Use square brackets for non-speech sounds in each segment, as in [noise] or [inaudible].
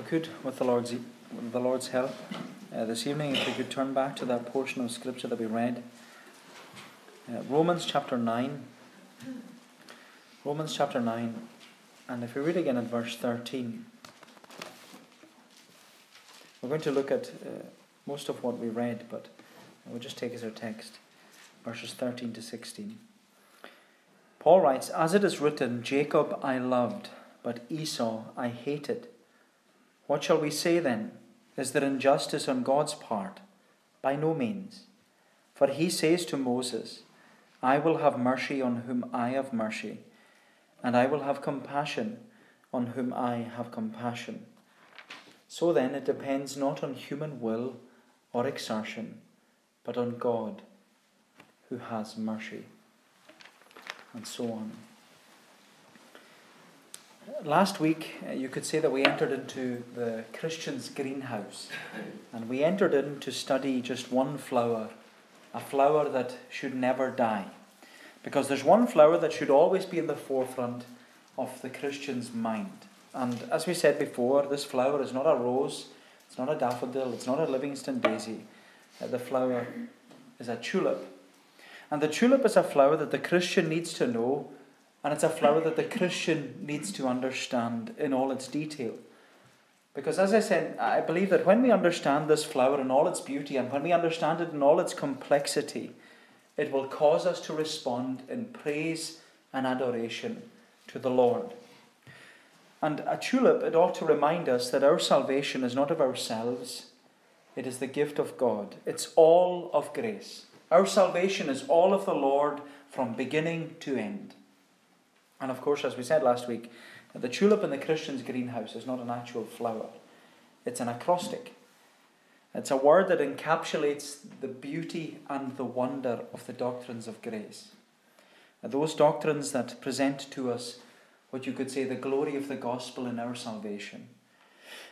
we could, with the Lord's, with the Lord's help, uh, this evening, if we could turn back to that portion of Scripture that we read. Uh, Romans chapter 9. Romans chapter 9. And if we read again at verse 13, we're going to look at uh, most of what we read, but we'll just take as our text verses 13 to 16. Paul writes, As it is written, Jacob I loved, but Esau I hated. What shall we say then? Is there injustice on God's part? By no means. For he says to Moses, I will have mercy on whom I have mercy, and I will have compassion on whom I have compassion. So then, it depends not on human will or exertion, but on God who has mercy. And so on. Last week, uh, you could say that we entered into the Christian's greenhouse, and we entered in to study just one flower, a flower that should never die. Because there's one flower that should always be in the forefront of the Christian's mind. And as we said before, this flower is not a rose, it's not a daffodil, it's not a Livingstone daisy. Uh, the flower is a tulip. And the tulip is a flower that the Christian needs to know and it's a flower that the Christian needs to understand in all its detail. Because, as I said, I believe that when we understand this flower in all its beauty and when we understand it in all its complexity, it will cause us to respond in praise and adoration to the Lord. And a tulip, it ought to remind us that our salvation is not of ourselves, it is the gift of God. It's all of grace. Our salvation is all of the Lord from beginning to end. And of course, as we said last week, the tulip in the Christian's greenhouse is not an actual flower, it's an acrostic. It's a word that encapsulates the beauty and the wonder of the doctrines of grace. Those doctrines that present to us what you could say the glory of the gospel in our salvation.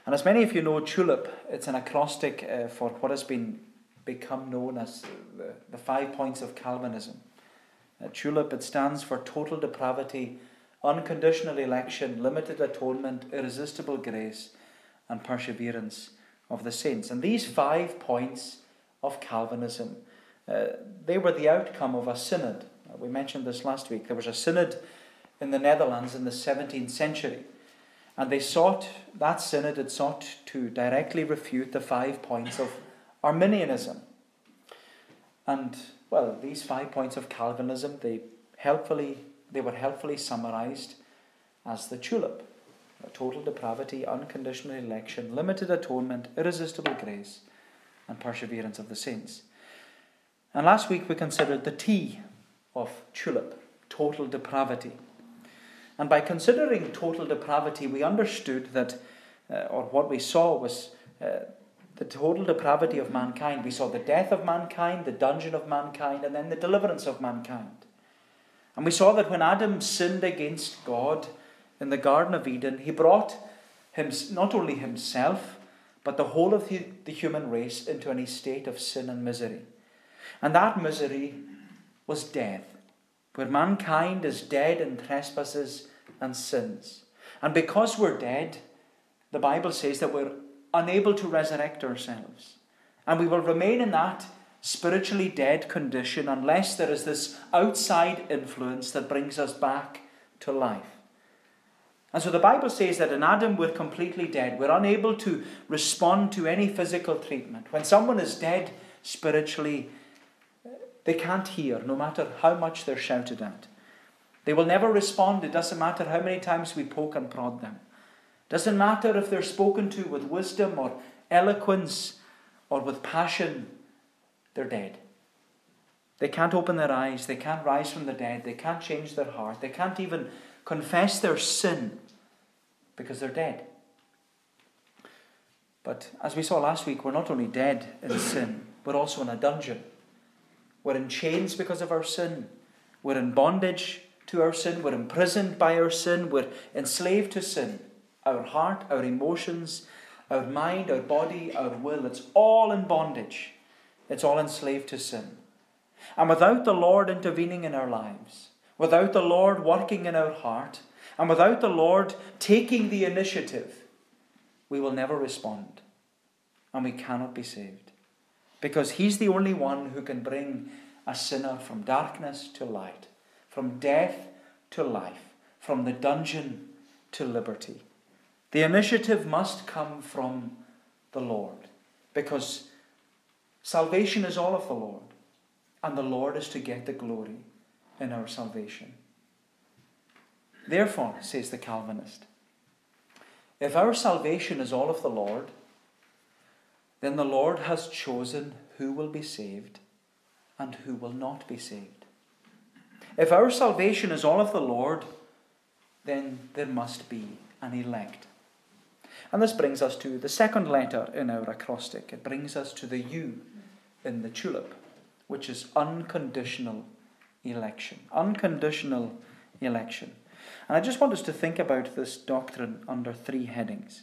And as many of you know, tulip, it's an acrostic uh, for what has been become known as the, the five points of Calvinism. Uh, tulip, it stands for total depravity, unconditional election, limited atonement, irresistible grace, and perseverance of the saints. And these five points of Calvinism, uh, they were the outcome of a synod. Uh, we mentioned this last week. There was a synod in the Netherlands in the 17th century. And they sought, that synod had sought to directly refute the five points of Arminianism. And well, these five points of Calvinism, they helpfully they were helpfully summarized as the tulip. Total depravity, unconditional election, limited atonement, irresistible grace, and perseverance of the saints. And last week we considered the T of tulip, total depravity. And by considering total depravity, we understood that, uh, or what we saw was uh, the total depravity of mankind. We saw the death of mankind, the dungeon of mankind, and then the deliverance of mankind. And we saw that when Adam sinned against God in the Garden of Eden, he brought him, not only himself, but the whole of the, the human race into an estate of sin and misery. And that misery was death, where mankind is dead in trespasses and sins. And because we're dead, the Bible says that we're unable to resurrect ourselves. And we will remain in that spiritually dead condition unless there is this outside influence that brings us back to life. And so the Bible says that in Adam we're completely dead. We're unable to respond to any physical treatment. When someone is dead spiritually, they can't hear, no matter how much they're shouted at. They will never respond. It doesn't matter how many times we poke and prod them. Doesn't matter if they're spoken to with wisdom or eloquence or with passion, they're dead. They can't open their eyes, they can't rise from the dead, they can't change their heart, they can't even confess their sin because they're dead. But as we saw last week, we're not only dead in sin, we're also in a dungeon. We're in chains because of our sin. We're in bondage to our sin. We're imprisoned by our sin. We're enslaved to sin our heart, our emotions, our mind, our body, our will. It's all in bondage. It's all enslaved to sin. And without the Lord intervening in our lives, without the Lord working in our heart, and without the Lord taking the initiative, we will never respond and we cannot be saved. Because He's the only one who can bring a sinner from darkness to light, from death to life, from the dungeon to liberty. The initiative must come from the Lord because salvation is all of the Lord, and the Lord is to get the glory in our salvation. Therefore, says the Calvinist, if our salvation is all of the Lord, then the Lord has chosen who will be saved and who will not be saved. If our salvation is all of the Lord, then there must be an elect. And this brings us to the second letter in our acrostic. It brings us to the U in the tulip, which is unconditional election. Unconditional election. And I just want us to think about this doctrine under three headings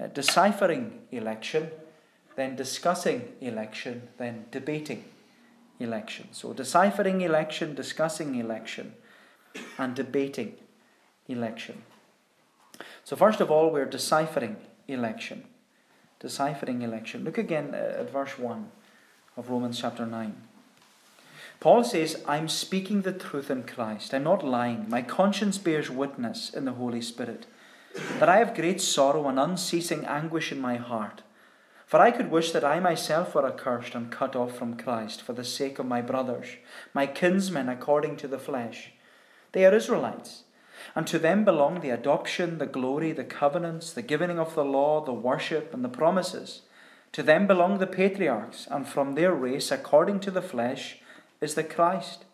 uh, deciphering election, then discussing election, then debating election. So, deciphering election, discussing election, and debating election. So, first of all, we're deciphering election. Deciphering election. Look again uh, at verse 1 of Romans chapter 9. Paul says, I'm speaking the truth in Christ. I'm not lying. My conscience bears witness in the Holy Spirit that I have great sorrow and unceasing anguish in my heart. For I could wish that I myself were accursed and cut off from Christ for the sake of my brothers, my kinsmen according to the flesh. They are Israelites, and to them belong the adoption, the glory, the covenants, the giving of the law, the worship, and the promises. To them belong the patriarchs, and from their race, according to the flesh, is the Christ,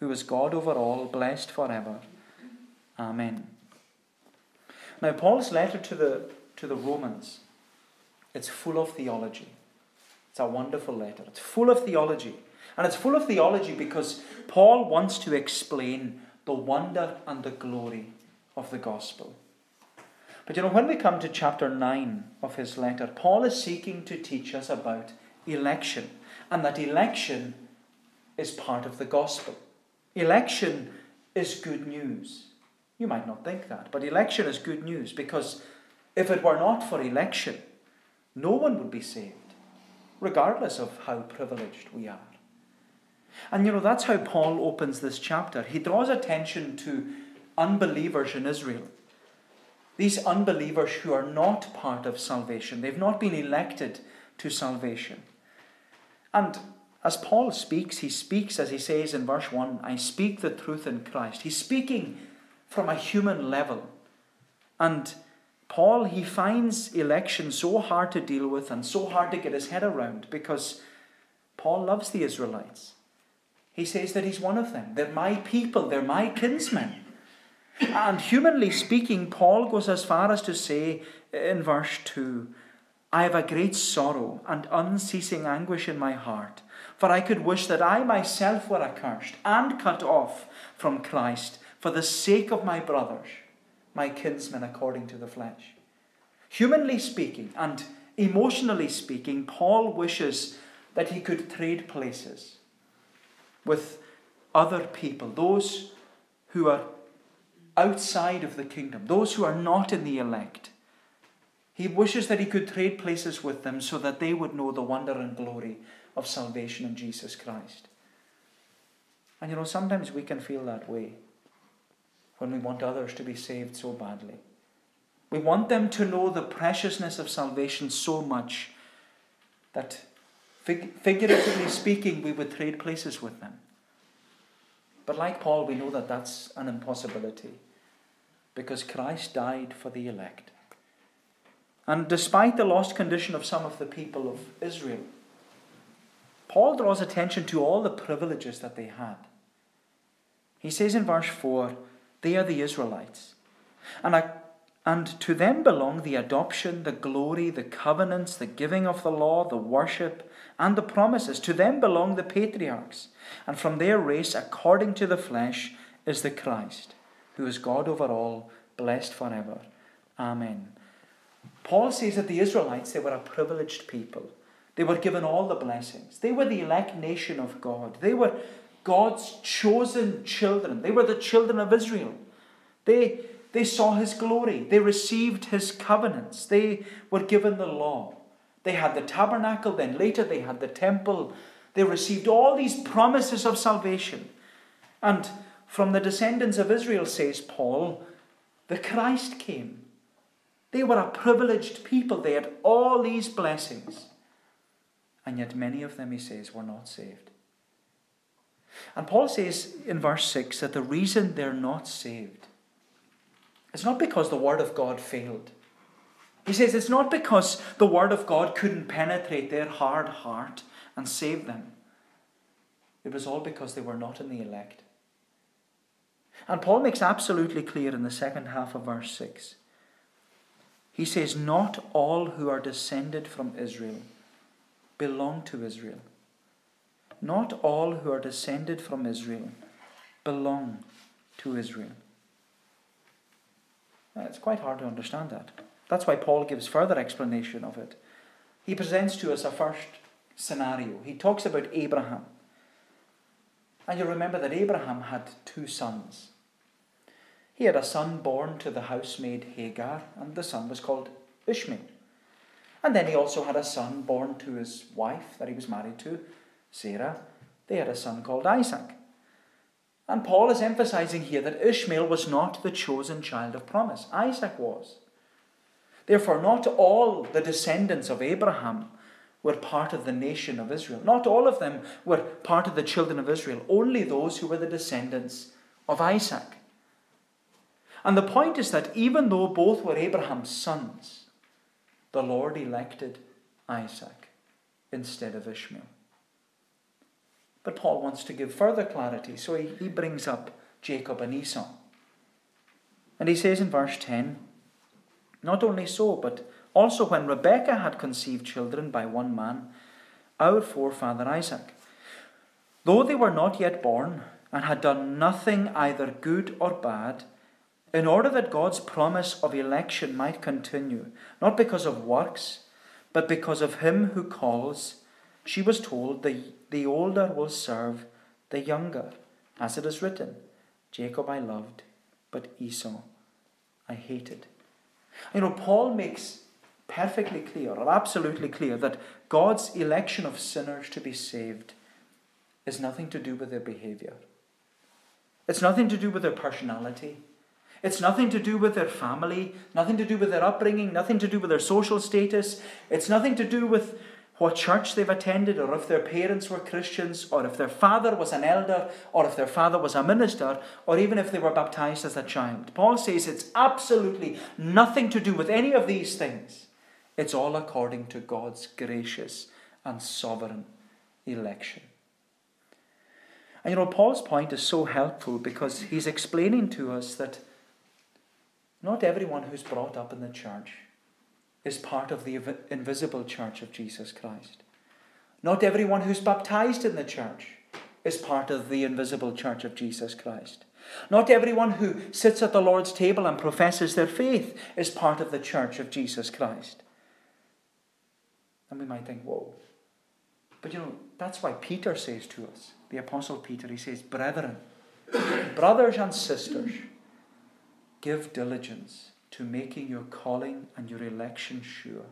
who is God over all, blessed forever. Amen. Now, Paul's letter to the, to the Romans, it's full of theology. It's a wonderful letter. It's full of theology. And it's full of theology because Paul wants to explain the wonder and the glory of the gospel. But you know, when we come to chapter 9 of his letter, Paul is seeking to teach us about election, and that election is part of the gospel. Election is good news. You might not think that, but election is good news because if it were not for election, no one would be saved, regardless of how privileged we are. And you know, that's how Paul opens this chapter. He draws attention to unbelievers in Israel. These unbelievers who are not part of salvation, they've not been elected to salvation. And as Paul speaks, he speaks, as he says in verse 1, I speak the truth in Christ. He's speaking from a human level. And Paul, he finds election so hard to deal with and so hard to get his head around because Paul loves the Israelites. He says that he's one of them. They're my people, they're my kinsmen. And humanly speaking, Paul goes as far as to say in verse 2 I have a great sorrow and unceasing anguish in my heart for I could wish that I myself were accursed and cut off from Christ for the sake of my brothers, my kinsmen according to the flesh. Humanly speaking and emotionally speaking, Paul wishes that he could trade places with other people, those who are outside of the kingdom, those who are not in the elect. He wishes that he could trade places with them so that they would know the wonder and glory of salvation in Jesus Christ. And you know, sometimes we can feel that way when we want others to be saved so badly. We want them to know the preciousness of salvation so much that, fig- figuratively speaking, we would trade places with them. But like Paul, we know that that's an impossibility because Christ died for the elect. And despite the lost condition of some of the people of Israel, Paul draws attention to all the privileges that they had. He says in verse 4 they are the Israelites. And, I, and to them belong the adoption, the glory, the covenants, the giving of the law, the worship, and the promises. To them belong the patriarchs. And from their race, according to the flesh, is the Christ, who is God over all, blessed forever. Amen. Paul says that the Israelites, they were a privileged people. They were given all the blessings. They were the elect nation of God. They were God's chosen children. They were the children of Israel. They, they saw his glory. They received his covenants. They were given the law. They had the tabernacle, then later they had the temple. They received all these promises of salvation. And from the descendants of Israel, says Paul, the Christ came. They were a privileged people. They had all these blessings. And yet, many of them, he says, were not saved. And Paul says in verse 6 that the reason they're not saved is not because the Word of God failed. He says it's not because the Word of God couldn't penetrate their hard heart and save them. It was all because they were not in the elect. And Paul makes absolutely clear in the second half of verse 6. He says, Not all who are descended from Israel belong to Israel. Not all who are descended from Israel belong to Israel. Now, it's quite hard to understand that. That's why Paul gives further explanation of it. He presents to us a first scenario. He talks about Abraham. And you remember that Abraham had two sons. He had a son born to the housemaid Hagar, and the son was called Ishmael. And then he also had a son born to his wife that he was married to, Sarah. They had a son called Isaac. And Paul is emphasizing here that Ishmael was not the chosen child of promise, Isaac was. Therefore, not all the descendants of Abraham were part of the nation of Israel. Not all of them were part of the children of Israel, only those who were the descendants of Isaac. And the point is that even though both were Abraham's sons, the Lord elected Isaac instead of Ishmael. But Paul wants to give further clarity, so he, he brings up Jacob and Esau. And he says in verse 10 Not only so, but also when Rebekah had conceived children by one man, our forefather Isaac, though they were not yet born and had done nothing either good or bad, in order that God's promise of election might continue, not because of works, but because of him who calls, she was told, the, the older will serve the younger, as it is written, Jacob I loved, but Esau I hated. You know, Paul makes perfectly clear, or absolutely clear, that God's election of sinners to be saved is nothing to do with their behavior. It's nothing to do with their personality. It's nothing to do with their family, nothing to do with their upbringing, nothing to do with their social status. It's nothing to do with what church they've attended, or if their parents were Christians, or if their father was an elder, or if their father was a minister, or even if they were baptized as a child. Paul says it's absolutely nothing to do with any of these things. It's all according to God's gracious and sovereign election. And you know, Paul's point is so helpful because he's explaining to us that not everyone who's brought up in the church is part of the invisible church of Jesus Christ. Not everyone who's baptized in the church is part of the invisible church of Jesus Christ. Not everyone who sits at the Lord's table and professes their faith is part of the church of Jesus Christ. And we might think, whoa. But you know, that's why Peter says to us, the Apostle Peter, he says, Brethren, [clears throat] brothers and sisters, give diligence to making your calling and your election sure.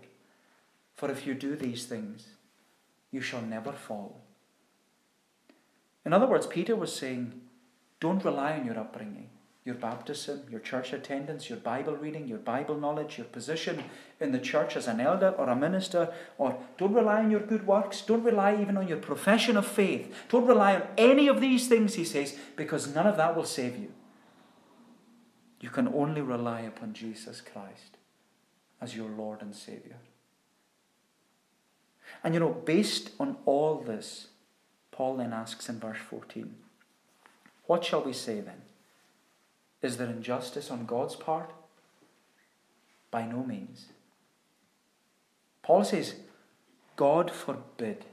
For if you do these things, you shall never fall. In other words, Peter was saying, don't rely on your upbringing, your baptism, your church attendance, your Bible reading, your Bible knowledge, your position in the church as an elder or a minister, or don't rely on your good works, don't rely even on your profession of faith, don't rely on any of these things, he says, because none of that will save you. You can only rely upon Jesus Christ as your Lord and Savior. And you know, based on all this, Paul then asks in verse 14, What shall we say then? Is there injustice on God's part? By no means. Paul says, God forbid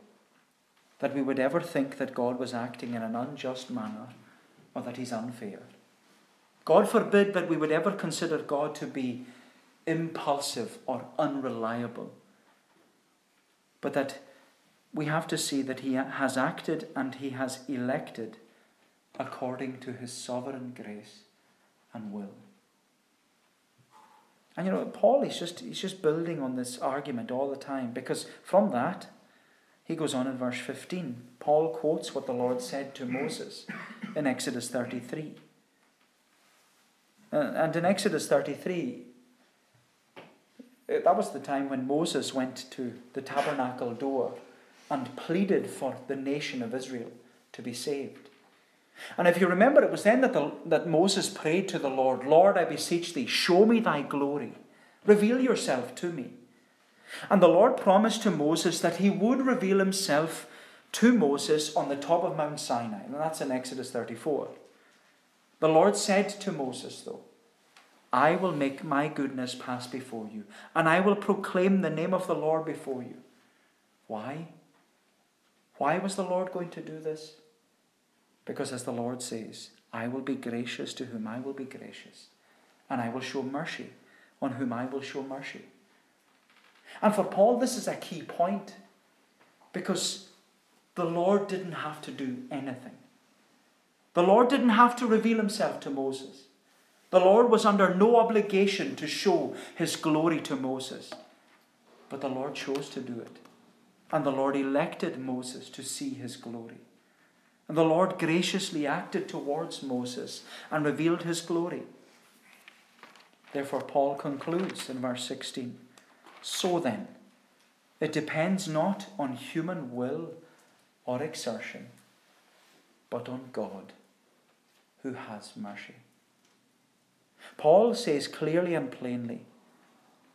that we would ever think that God was acting in an unjust manner or that he's unfair. God forbid that we would ever consider God to be impulsive or unreliable, but that we have to see that He has acted and He has elected according to His sovereign grace and will. And you know, Paul is just he's just building on this argument all the time because from that he goes on in verse 15. Paul quotes what the Lord said to Moses in Exodus 33. Uh, and in Exodus 33, uh, that was the time when Moses went to the tabernacle door and pleaded for the nation of Israel to be saved. And if you remember, it was then that, the, that Moses prayed to the Lord, Lord, I beseech thee, show me thy glory. Reveal yourself to me. And the Lord promised to Moses that he would reveal himself to Moses on the top of Mount Sinai. And that's in Exodus 34. The Lord said to Moses, though, I will make my goodness pass before you, and I will proclaim the name of the Lord before you. Why? Why was the Lord going to do this? Because, as the Lord says, I will be gracious to whom I will be gracious, and I will show mercy on whom I will show mercy. And for Paul, this is a key point because the Lord didn't have to do anything. The Lord didn't have to reveal himself to Moses. The Lord was under no obligation to show his glory to Moses. But the Lord chose to do it. And the Lord elected Moses to see his glory. And the Lord graciously acted towards Moses and revealed his glory. Therefore, Paul concludes in verse 16 So then, it depends not on human will or exertion, but on God who has mercy. Paul says clearly and plainly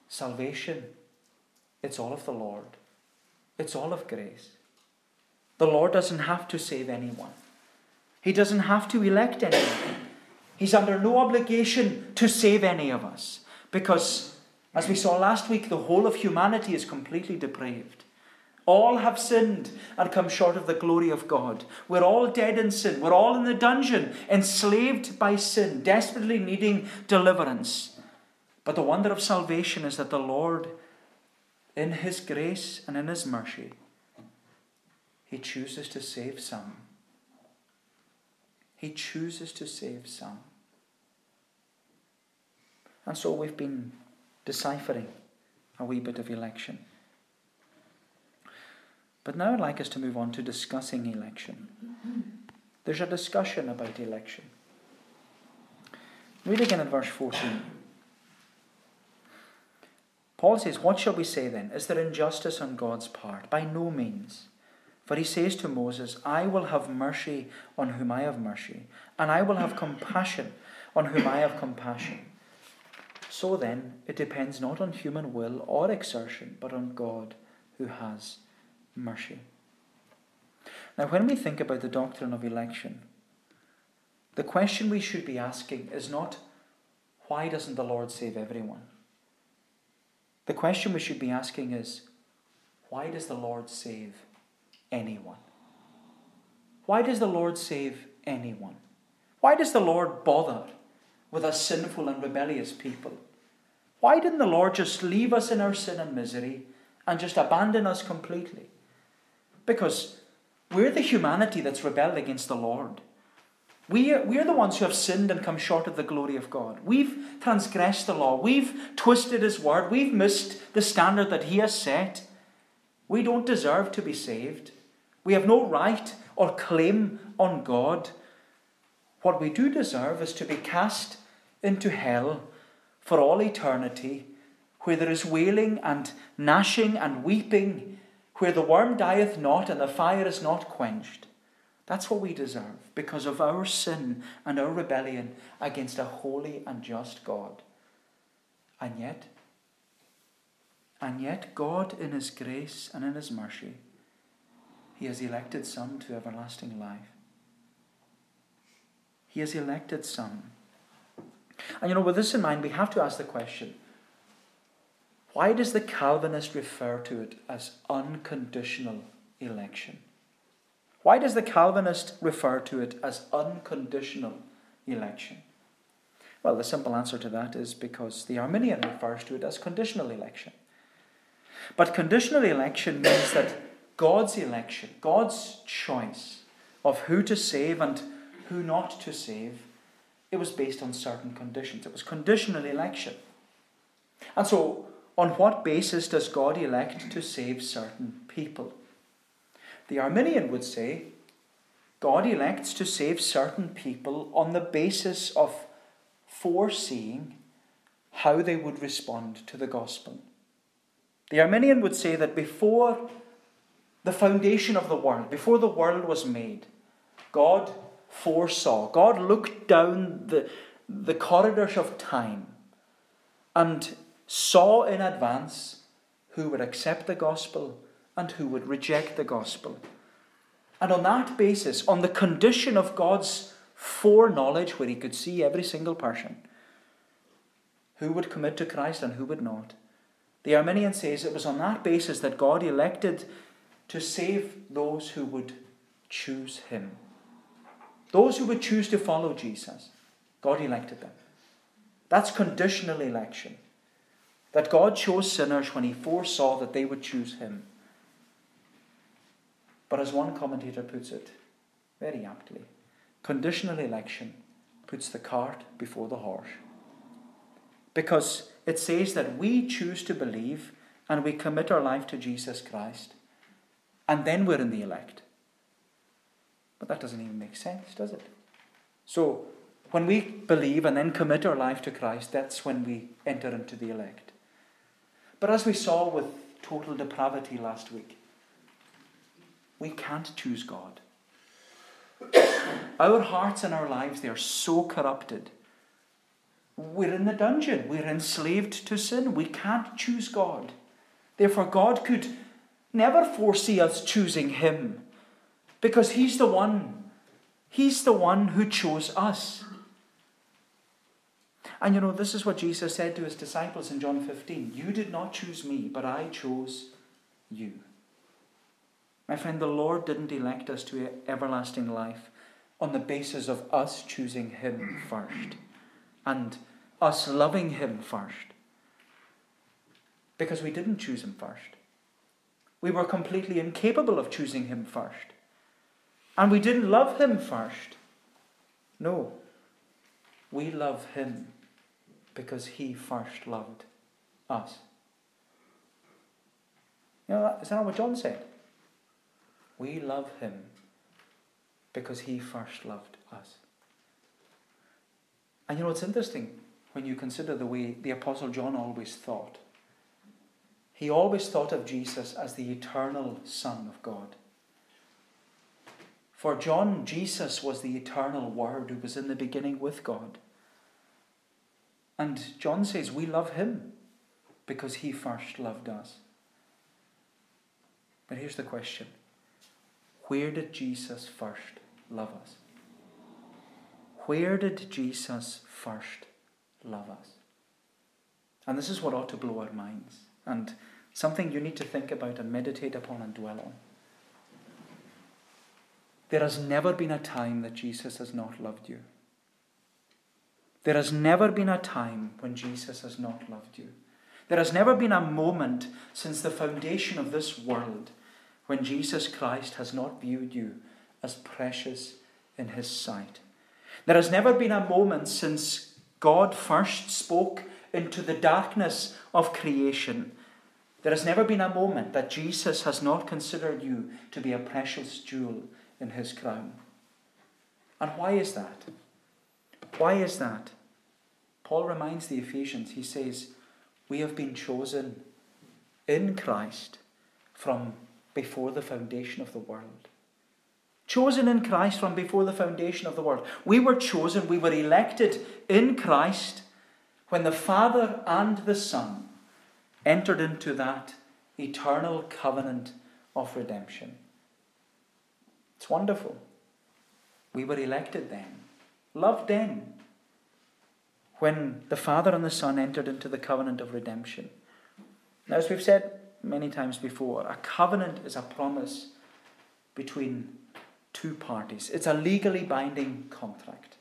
salvation, it's all of the Lord, it's all of grace. The Lord doesn't have to save anyone, He doesn't have to elect anyone. He's under no obligation to save any of us because, as we saw last week, the whole of humanity is completely depraved. All have sinned and come short of the glory of God. We're all dead in sin. We're all in the dungeon, enslaved by sin, desperately needing deliverance. But the wonder of salvation is that the Lord, in His grace and in His mercy, He chooses to save some. He chooses to save some. And so we've been deciphering a wee bit of election. But now I'd like us to move on to discussing election. There's a discussion about election. Read again in verse 14. Paul says, What shall we say then? Is there injustice on God's part? By no means. For he says to Moses, I will have mercy on whom I have mercy, and I will have compassion on whom I have compassion. So then, it depends not on human will or exertion, but on God who has mercy. Now, when we think about the doctrine of election, the question we should be asking is not, why doesn't the Lord save everyone? The question we should be asking is, why does the Lord save anyone? Why does the Lord save anyone? Why does the Lord bother with a sinful and rebellious people? Why didn't the Lord just leave us in our sin and misery and just abandon us completely? Because we're the humanity that's rebelled against the Lord. We are, we are the ones who have sinned and come short of the glory of God. We've transgressed the law. We've twisted His word. We've missed the standard that He has set. We don't deserve to be saved. We have no right or claim on God. What we do deserve is to be cast into hell for all eternity, where there is wailing and gnashing and weeping where the worm dieth not and the fire is not quenched. That's what we deserve because of our sin and our rebellion against a holy and just God. And yet, and yet, God, in His grace and in His mercy, He has elected some to everlasting life. He has elected some. And you know, with this in mind, we have to ask the question why does the Calvinist refer to it as unconditional election? Why does the Calvinist refer to it as unconditional election? Well, the simple answer to that is because the Arminian refers to it as conditional election. But conditional election means that God's election, God's choice of who to save and who not to save, it was based on certain conditions. It was conditional election. And so, on what basis does God elect to save certain people? The Arminian would say God elects to save certain people on the basis of foreseeing how they would respond to the gospel. The Arminian would say that before the foundation of the world, before the world was made, God foresaw, God looked down the, the corridors of time and saw in advance who would accept the gospel and who would reject the gospel. And on that basis, on the condition of God's foreknowledge, where He could see every single person, who would commit to Christ and who would not, the Arminian says it was on that basis that God elected to save those who would choose Him. Those who would choose to follow Jesus, God elected them. That's conditional election. That God chose sinners when He foresaw that they would choose Him. But as one commentator puts it, very aptly, conditional election puts the cart before the horse. Because it says that we choose to believe and we commit our life to Jesus Christ, and then we're in the elect. But that doesn't even make sense, does it? So, when we believe and then commit our life to Christ, that's when we enter into the elect. But as we saw with total depravity last week, we can't choose God. [coughs] our hearts and our lives, they are so corrupted. We're in the dungeon. We're enslaved to sin. We can't choose God. Therefore, God could never foresee us choosing Him because He's the one. He's the one who chose us. And you know, this is what Jesus said to his disciples in John 15 You did not choose me, but I chose you. My friend, the Lord didn't elect us to everlasting life on the basis of us choosing Him first and us loving Him first. Because we didn't choose Him first. We were completely incapable of choosing Him first. And we didn't love Him first. No. We love Him because He first loved us. You know, is that what John said? We love him because he first loved us. And you know, it's interesting when you consider the way the Apostle John always thought. He always thought of Jesus as the eternal Son of God. For John, Jesus was the eternal Word who was in the beginning with God. And John says, We love him because he first loved us. But here's the question where did Jesus first love us? Where did Jesus first love us? And this is what ought to blow our minds, and something you need to think about and meditate upon and dwell on. There has never been a time that Jesus has not loved you. There has never been a time when Jesus has not loved you. There has never been a moment since the foundation of this world when Jesus Christ has not viewed you as precious in his sight. There has never been a moment since God first spoke into the darkness of creation. There has never been a moment that Jesus has not considered you to be a precious jewel in his crown. And why is that? Why is that? Paul reminds the Ephesians, he says, We have been chosen in Christ from before the foundation of the world. Chosen in Christ from before the foundation of the world. We were chosen, we were elected in Christ when the Father and the Son entered into that eternal covenant of redemption. It's wonderful. We were elected then, loved then, when the Father and the Son entered into the covenant of redemption. Now, as we've said many times before, a covenant is a promise between two parties. It's a legally binding contract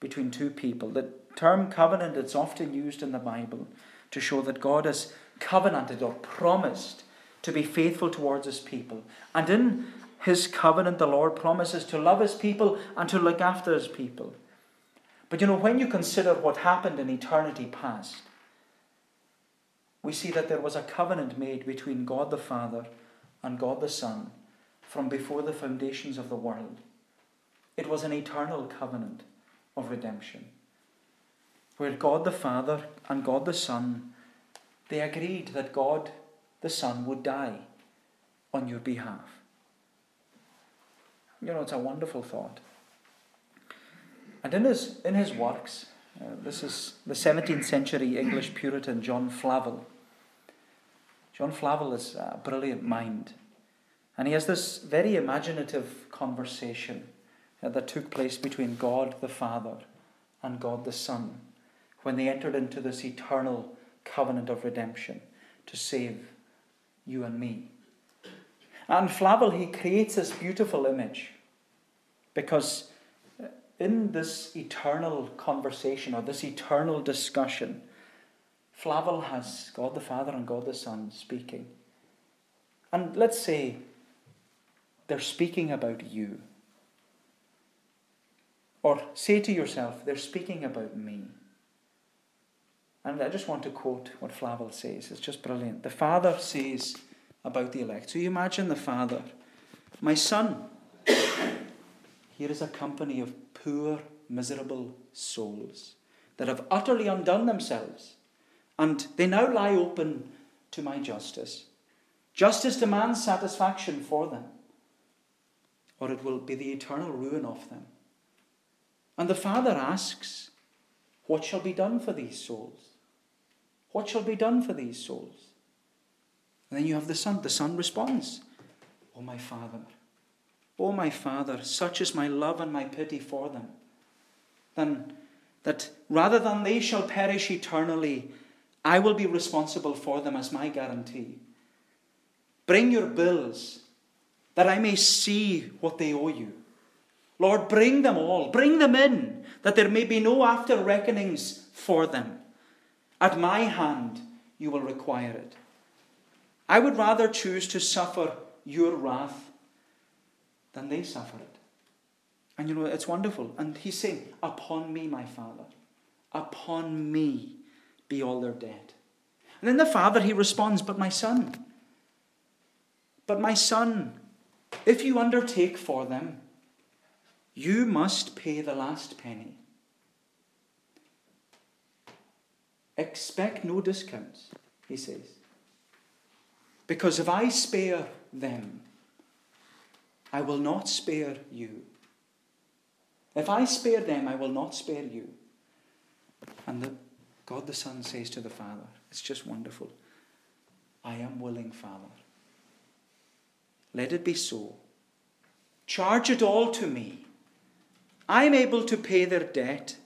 between two people. The term covenant is often used in the Bible to show that God has covenanted or promised to be faithful towards his people. And in his covenant, the Lord promises to love his people and to look after his people. But you know, when you consider what happened in eternity past, we see that there was a covenant made between God the Father and God the Son from before the foundations of the world. It was an eternal covenant of redemption, where God the Father and God the Son they agreed that God the Son would die on your behalf. You know, it's a wonderful thought. And in his, in his works, uh, this is the 17th century English Puritan John Flavel. John Flavel is a brilliant mind. And he has this very imaginative conversation uh, that took place between God the Father and God the Son when they entered into this eternal covenant of redemption to save you and me. And Flavel, he creates this beautiful image because in this eternal conversation or this eternal discussion, Flavel has God the Father and God the Son speaking. And let's say they're speaking about you. Or say to yourself, they're speaking about me. And I just want to quote what Flavel says. It's just brilliant. The Father says about the elect. So you imagine the Father, my son, [coughs] here is a company of poor, miserable souls that have utterly undone themselves, and they now lie open to my justice. Justice demands satisfaction for them, or it will be the eternal ruin of them. And the Father asks, What shall be done for these souls? What shall be done for these souls? And then you have the Son. The Son responds, oh, my Father, O my Father, such is my love and my pity for them, then that rather than they shall perish eternally, I will be responsible for them as my guarantee. Bring your bills that I may see what they owe you. Lord, bring them all, bring them in, that there may be no after reckonings for them. At my hand you will require it. I would rather choose to suffer your wrath than they suffer it. And you know, it's wonderful. And he's saying, Upon me, my Father, upon me be all their debt. And then the Father, he responds, But my son, but my son, if you undertake for them, you must pay the last penny. Expect no discounts, he says. Because if I spare them, I will not spare you. If I spare them, I will not spare you. And the, God the Son says to the Father, it's just wonderful. I am willing, Father. Let it be so. Charge it all to me. I'm able to pay their debt.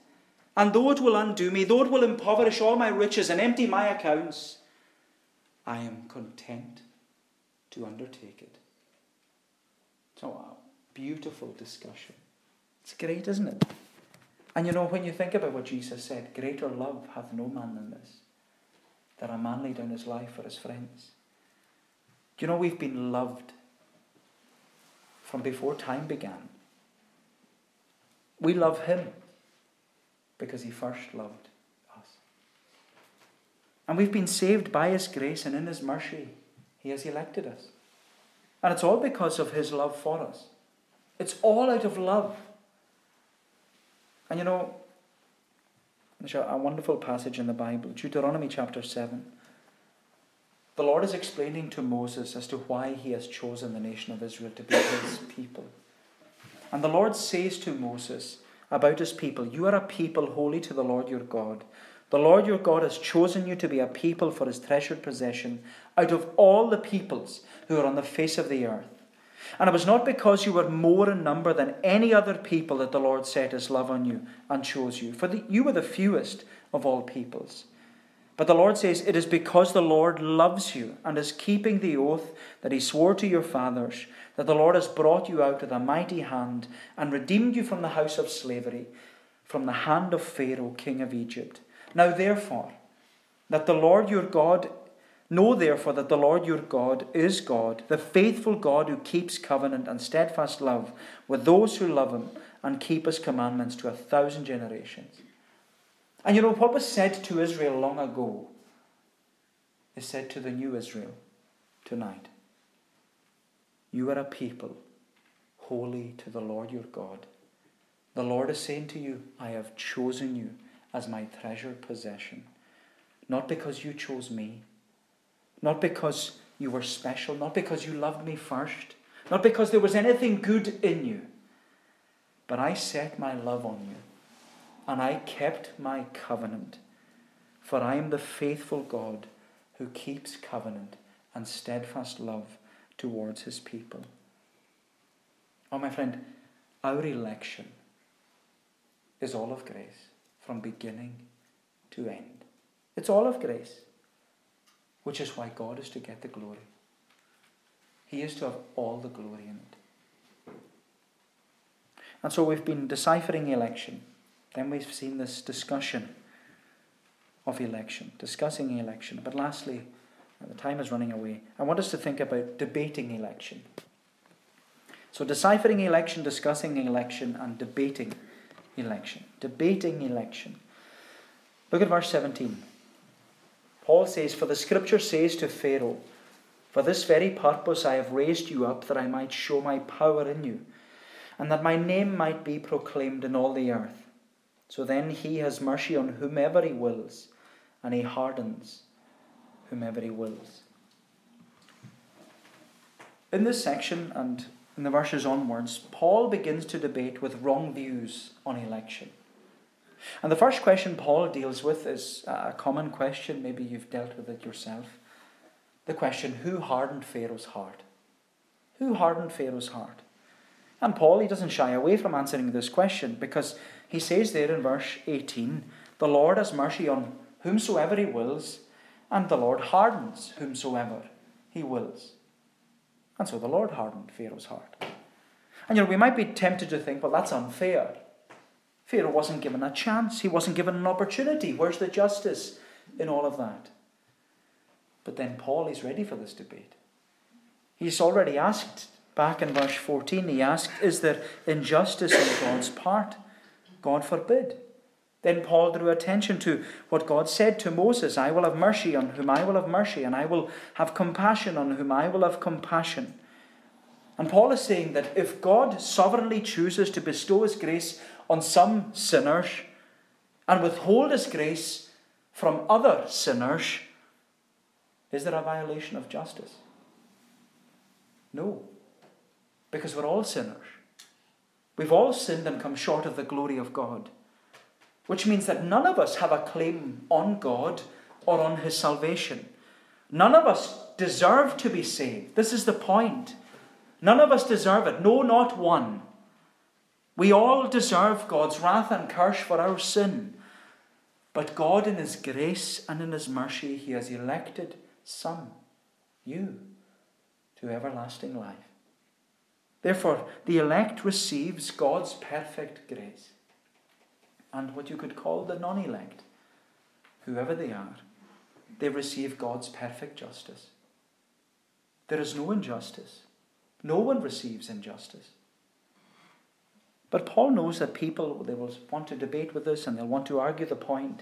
And though it will undo me, though it will impoverish all my riches and empty my accounts, I am content to undertake it. So, a beautiful discussion. It's great, isn't it? And you know, when you think about what Jesus said, greater love hath no man than this, that a man lay down his life for his friends. Do you know we've been loved from before time began? We love him because he first loved us. And we've been saved by his grace and in his mercy. He has elected us. And it's all because of his love for us. It's all out of love. And you know, there's a wonderful passage in the Bible, Deuteronomy chapter 7. The Lord is explaining to Moses as to why he has chosen the nation of Israel to be his [coughs] people. And the Lord says to Moses, about his people. You are a people holy to the Lord your God. The Lord your God has chosen you to be a people for his treasured possession out of all the peoples who are on the face of the earth. And it was not because you were more in number than any other people that the Lord set his love on you and chose you, for the, you were the fewest of all peoples. But the Lord says, It is because the Lord loves you and is keeping the oath that he swore to your fathers that the Lord has brought you out with a mighty hand and redeemed you from the house of slavery, from the hand of Pharaoh, king of Egypt. Now, therefore, that the Lord your God, know therefore that the Lord your God is God, the faithful God who keeps covenant and steadfast love with those who love him and keep his commandments to a thousand generations. And you know what was said to Israel long ago is said to the new Israel tonight You are a people holy to the Lord your God. The Lord is saying to you, I have chosen you as my treasured possession. Not because you chose me, not because you were special, not because you loved me first, not because there was anything good in you, but I set my love on you, and I kept my covenant. For I am the faithful God who keeps covenant and steadfast love towards his people. Oh, my friend, our election is all of grace from beginning to end. It's all of grace, which is why God is to get the glory. He is to have all the glory in it. And so we've been deciphering election. Then we've seen this discussion of election, discussing election. But lastly, uh, the time is running away, I want us to think about debating election. So, deciphering election, discussing election, and debating election. Debating election. Look at verse 17. Paul says, For the scripture says to Pharaoh, For this very purpose I have raised you up, that I might show my power in you, and that my name might be proclaimed in all the earth. So then he has mercy on whomever he wills, and he hardens whomever he wills. In this section and in the verses onwards, Paul begins to debate with wrong views on election. And the first question Paul deals with is a common question, maybe you've dealt with it yourself. The question who hardened Pharaoh's heart? Who hardened Pharaoh's heart? And Paul, he doesn't shy away from answering this question because he says there in verse 18, The Lord has mercy on whomsoever he wills, and the Lord hardens whomsoever he wills. And so the Lord hardened Pharaoh's heart. And you know, we might be tempted to think, well, that's unfair. Pharaoh wasn't given a chance, he wasn't given an opportunity. Where's the justice in all of that? But then Paul is ready for this debate. He's already asked, back in verse 14, he asked, Is there injustice on God's part? God forbid. Then Paul drew attention to what God said to Moses I will have mercy on whom I will have mercy, and I will have compassion on whom I will have compassion. And Paul is saying that if God sovereignly chooses to bestow his grace on some sinners and withhold his grace from other sinners, is there a violation of justice? No, because we're all sinners. We've all sinned and come short of the glory of God which means that none of us have a claim on God or on His salvation. None of us deserve to be saved. This is the point. None of us deserve it. No, not one. We all deserve God's wrath and curse for our sin. But God, in His grace and in His mercy, He has elected some, you, to everlasting life. Therefore, the elect receives God's perfect grace and what you could call the non elect, whoever they are, they receive God's perfect justice. There is no injustice. No one receives injustice. But Paul knows that people they will want to debate with us and they'll want to argue the point.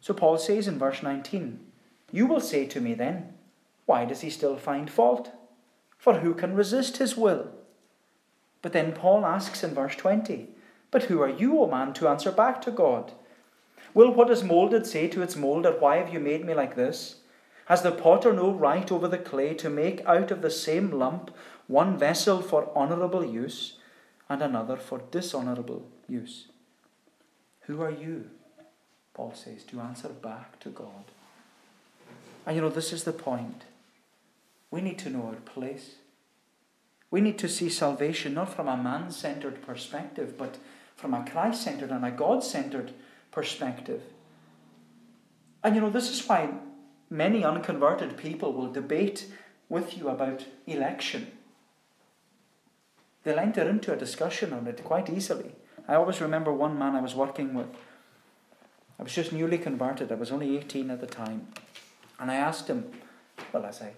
So Paul says in verse 19, You will say to me then, Why does he still find fault? For who can resist his will? But then Paul asks in verse 20, but who are you, O man, to answer back to God? Will what is moulded say to its moulder, Why have you made me like this? Has the potter no right over the clay to make out of the same lump one vessel for honourable use and another for dishonourable use? Who are you, Paul says, to answer back to God? And you know, this is the point. We need to know our place. We need to see salvation not from a man centered perspective, but from a Christ centered and a God centered perspective. And you know, this is why many unconverted people will debate with you about election. They'll enter into a discussion on it quite easily. I always remember one man I was working with. I was just newly converted, I was only 18 at the time. And I asked him, well, as I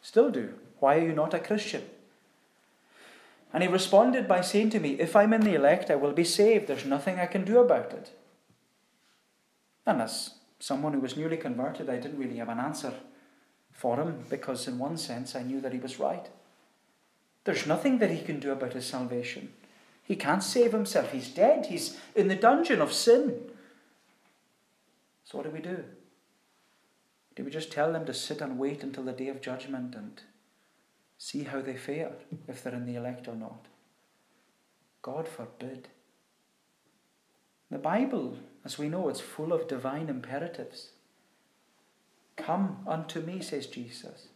still do, why are you not a Christian? And he responded by saying to me, If I'm in the elect, I will be saved. There's nothing I can do about it. And that's someone who was newly converted, I didn't really have an answer for him because, in one sense, I knew that he was right. There's nothing that he can do about his salvation. He can't save himself. He's dead. He's in the dungeon of sin. So, what do we do? Do we just tell them to sit and wait until the day of judgment and see how they fare, if they're in the elect or not? God forbid. The Bible, as we know, it's full of divine imperatives. Come unto me, says Jesus.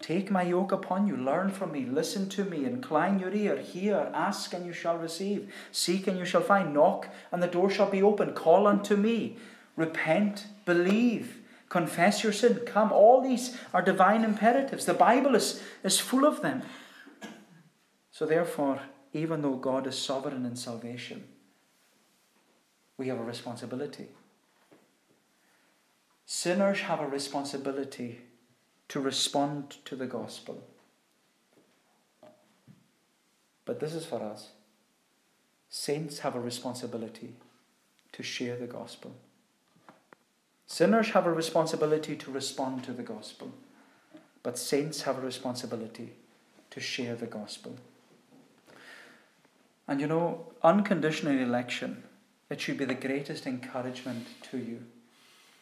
Take my yoke upon you, learn from me, listen to me, incline your ear, hear, ask, and you shall receive, seek, and you shall find, knock, and the door shall be open, call unto me, repent, believe, confess your sin, come. All these are divine imperatives. The Bible is, is full of them. So, therefore, even though God is sovereign in salvation, we have a responsibility. Sinners have a responsibility to respond to the gospel. But this is for us. Saints have a responsibility to share the gospel. Sinners have a responsibility to respond to the gospel, but saints have a responsibility to share the gospel. And you know, unconditional election, it should be the greatest encouragement to you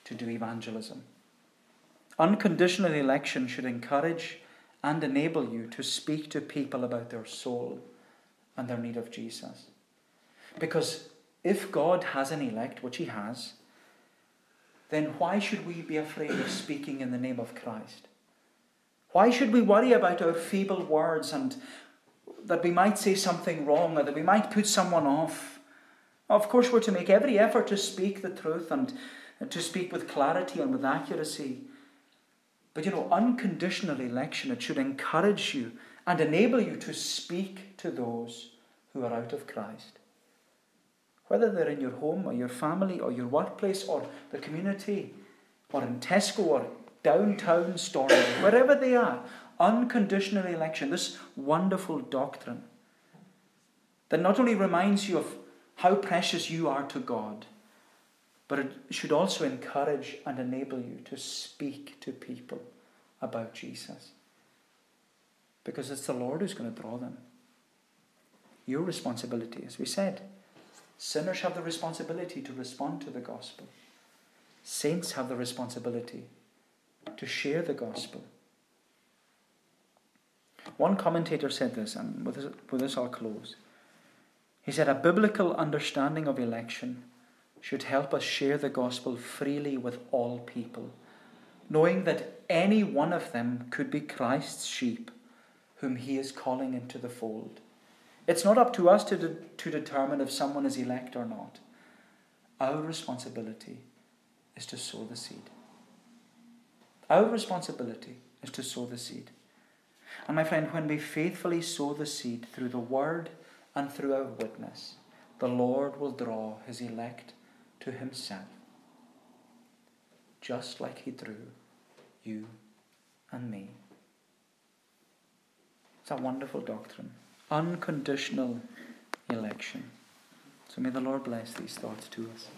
to do evangelism. Unconditional election should encourage and enable you to speak to people about their soul and their need of Jesus. Because if God has an elect, which He has, then why should we be afraid of speaking in the name of Christ? Why should we worry about our feeble words and that we might say something wrong or that we might put someone off? Of course, we're to make every effort to speak the truth and to speak with clarity and with accuracy. But you know, unconditional election, it should encourage you and enable you to speak to those who are out of Christ. Whether they're in your home or your family or your workplace or the community or in Tesco or downtown store, [coughs] wherever they are, unconditional election, this wonderful doctrine that not only reminds you of how precious you are to God, but it should also encourage and enable you to speak to people about Jesus. Because it's the Lord who's going to draw them. Your responsibility, as we said, sinners have the responsibility to respond to the gospel, saints have the responsibility to share the gospel. One commentator said this, and with this, with this I'll close. He said, A biblical understanding of election should help us share the gospel freely with all people, knowing that any one of them could be Christ's sheep whom he is calling into the fold. It's not up to us to, de- to determine if someone is elect or not. Our responsibility is to sow the seed. Our responsibility is to sow the seed. And my friend, when we faithfully sow the seed through the word and through our witness, the Lord will draw his elect to himself, just like he drew you and me. It's a wonderful doctrine. Unconditional election. So may the Lord bless these thoughts to us.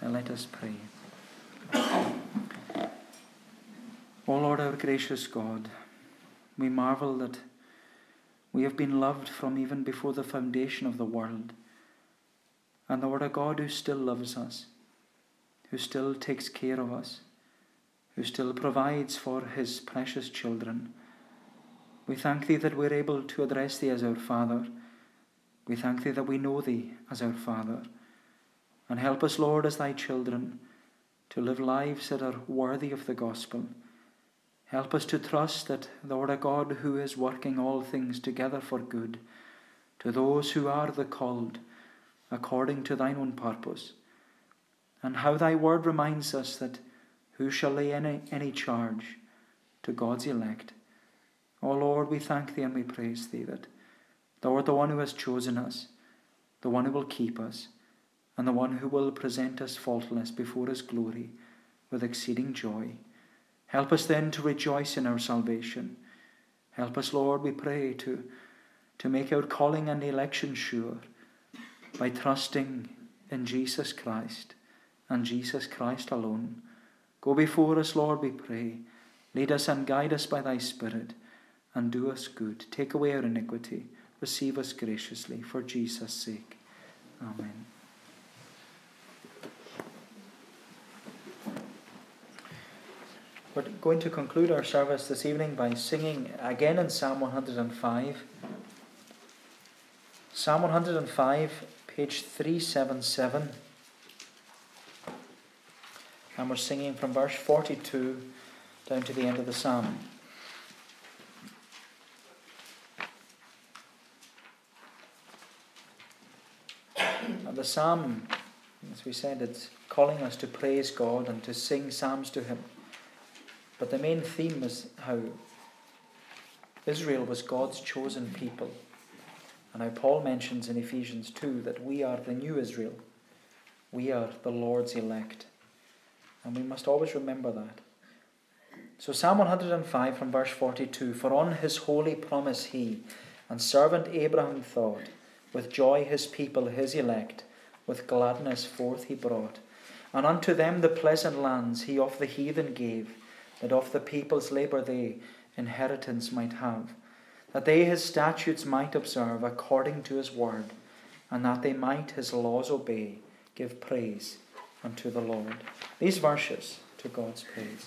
And let us pray. O Lord, our gracious God, we marvel that we have been loved from even before the foundation of the world and Lord, a God who still loves us, who still takes care of us, who still provides for his precious children. We thank thee that we're able to address thee as our Father. We thank thee that we know thee as our Father. And help us, Lord, as thy children, to live lives that are worthy of the gospel. Help us to trust that thou art a God who is working all things together for good to those who are the called according to thine own purpose. And how thy word reminds us that who shall lay any, any charge to God's elect? O Lord, we thank thee and we praise thee that thou art the one who has chosen us, the one who will keep us, and the one who will present us faultless before his glory with exceeding joy. Help us then to rejoice in our salvation. Help us, Lord, we pray, to, to make our calling and election sure by trusting in Jesus Christ and Jesus Christ alone. Go before us, Lord, we pray. Lead us and guide us by thy Spirit, and do us good. Take away our iniquity. Receive us graciously, for Jesus' sake. Amen. We're going to conclude our service this evening by singing again in Psalm 105. Psalm 105, page 377. And we're singing from verse 42 down to the end of the psalm. And the psalm, as we said, it's calling us to praise God and to sing psalms to Him. But the main theme is how Israel was God's chosen people. And how Paul mentions in Ephesians 2 that we are the new Israel. We are the Lord's elect. And we must always remember that. So, Psalm 105 from verse 42 For on his holy promise he and servant Abraham thought, with joy his people, his elect, with gladness forth he brought. And unto them the pleasant lands he of the heathen gave, that of the people's labour they inheritance might have, that they his statutes might observe according to his word, and that they might his laws obey, give praise unto the Lord. These verses to God's praise.